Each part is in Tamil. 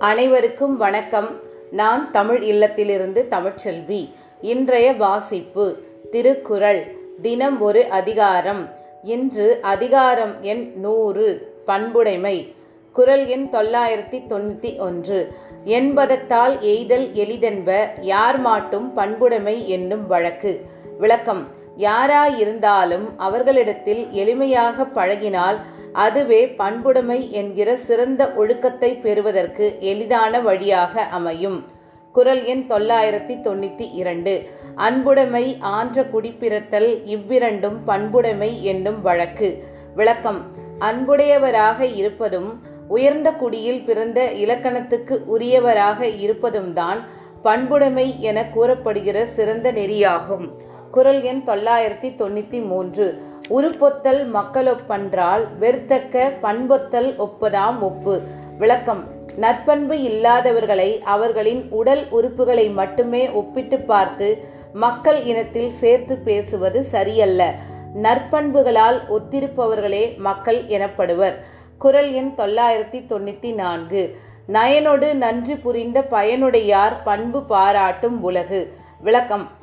அனைவருக்கும் வணக்கம். நான் தமிழ் இல்லத்திலிருந்து தமிழ்ச்செல்வி. இன்றைய வாசிப்பு திருக்குறள் தினம் ஒரு அதிகாரம். இன்று அதிகாரம் எண் நூறு பண்புடைமை. குரல் எண் தொள்ளாயிரத்தி தொண்ணூற்றி ஒன்று. என்பதத்தால் எய்தல் எளிதென்ப யார் மாட்டும் பண்புடைமை என்னும் வழக்கு. விளக்கம் யாராயிருந்தாலும் அவர்களிடத்தில் எளிமையாக பழகினால் அதுவே பண்புடைமை என்கிற சிறந்த ஒழுக்கத்தை பெறுவதற்கு எளிதான வழியாக அமையும். குரல் எண் தொள்ளாயிரத்தி தொண்ணூத்தி இரண்டு. அன்புடைமை ஆன்ற குடிப்பிறத்தல் இவ்விரண்டும் பண்புடைமை என்னும் வழக்கு. விளக்கம். அன்புடையவராக இருப்பதும் உயர்ந்த குடியில் பிறந்த இலக்கணத்துக்கு உரியவராக இருப்பதும் தான் பண்புடைமை என கூறப்படுகிற சிறந்த நெறியாகும். குரல் எண் தொள்ளாயிரத்தி தொண்ணூத்தி மூன்று. உருப்பொத்தல் மக்களொப்பன்றால் வெறுத்தக்க பண்பொத்தல் ஒப்பதாம் ஒப்பு. விளக்கம். நற்பண்பு இல்லாதவர்களை அவர்களின் உடல் உறுப்புகளை மட்டுமே ஒப்பிட்டு பார்த்து மக்கள் இனத்தில் சேர்த்து பேசுவது சரியல்ல. நற்பண்புகளால் ஒத்திருப்பவர்களே மக்கள் எனப்படுவர். குரல் எண் தொள்ளாயிரத்தி தொண்ணூத்தி நான்கு. நயனோடு நன்றி புரிந்த பயனுடையார் பண்பு பாராட்டும் உலகு. விளக்கம்.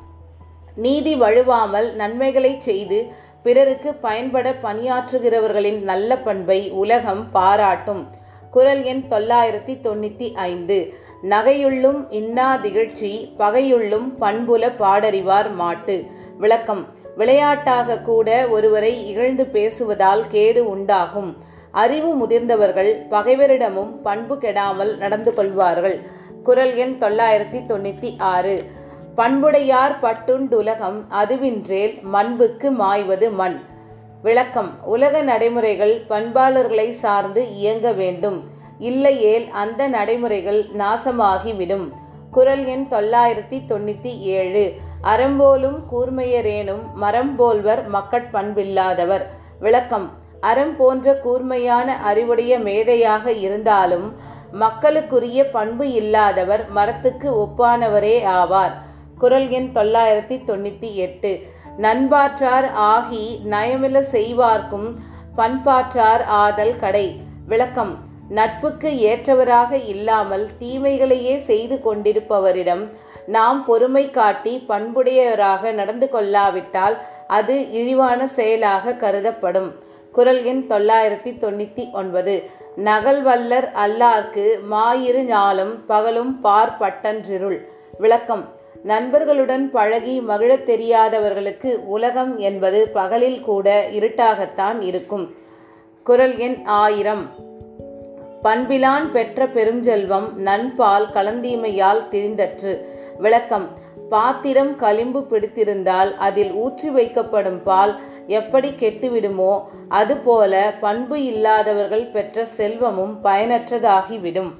நீதி வழுவாமல் நன்மைகளை செய்து பிறருக்கு பயன்பட பணியாற்றுகிறவர்களின் நல்ல பண்பை உலகம் பாராட்டும். குரல் எண் தொள்ளாயிரத்தி தொண்ணூற்றி ஐந்து. நகையுள்ளும் இன்னா திகழ்ச்சி பகையுள்ளும் பண்புல பாடறிவார் மாட்டு. விளக்கம். விளையாட்டாக கூட ஒருவரை இகழ்ந்து பேசுவதால் கேடு உண்டாகும். அறிவு முதிர்ந்தவர்கள் பகைவரிடமும் பண்பு கெடாமல் நடந்து கொள்வார்கள். குரல் எண் தொள்ளாயிரத்தி தொண்ணூற்றி ஆறு. பண்புடையார் பட்டுண்டுலகம் அதுவின்றேல் மண்புக்கு மாய்வது மண். விளக்கம். உலக நடைமுறைகள் பண்பாளர்களை சார்ந்து இயங்க வேண்டும். இல்லையேல் அந்த நடைமுறைகள் நாசமாகிவிடும். குரல் எண் தொள்ளாயிரத்தி தொண்ணூத்தி ஏழு. அறம்போலும் கூர்மையரேனும் மரம் போல்வர் மக்கட்பண்பில்லாதவர் விளக்கம். அறம் போன்ற கூர்மையான அறிவுடைய மேதையாக இருந்தாலும் மக்களுக்குரிய பண்பு இல்லாதவர் மரத்துக்கு ஒப்பானவரே ஆவார். குரல் எண் தொள்ளாயிரத்தி தொண்ணூத்தி எட்டு. நண்பாற்றார் ஆகி நயமில செய்வார்க்கும் பண்பாற்றார் ஆதல் கடை. விளக்கம். நட்புக்கு ஏற்றவராக இல்லாமல் தீமைகளையே செய்து கொண்டிருப்பவரிடம் நாம் பொறுமை காட்டி பண்புடையவராக நடந்து கொள்ளாவிட்டால் அது இழிவான செயலாக கருதப்படும். குரல் எண் தொள்ளாயிரத்தி தொண்ணூத்தி ஒன்பது. நகல் வல்லர் அல்லார்க்கு மாயிரு நாளும் பகலும் பார்ப்பட்டன்றிருள் விளக்கம். நண்பர்களுடன் பழகி மகிழத் தெரியாதவர்களுக்கு உலகம் என்பது பகலில் கூட இருட்டாகத்தான் இருக்கும். குரல் எண் ஆயிரம். பண்பிலான் பெற்ற பெருஞ்செல்வம் நண்பால் கலந்தீமையால் திரிந்தற்று. விளக்கம். பாத்திரம் களிம்பு பிடித்திருந்தால் அதில் ஊற்றி வைக்கப்படும் பால் எப்படி கெட்டுவிடுமோ அதுபோல பண்பு இல்லாதவர்கள் பெற்ற செல்வமும் பயனற்றதாகிவிடும்.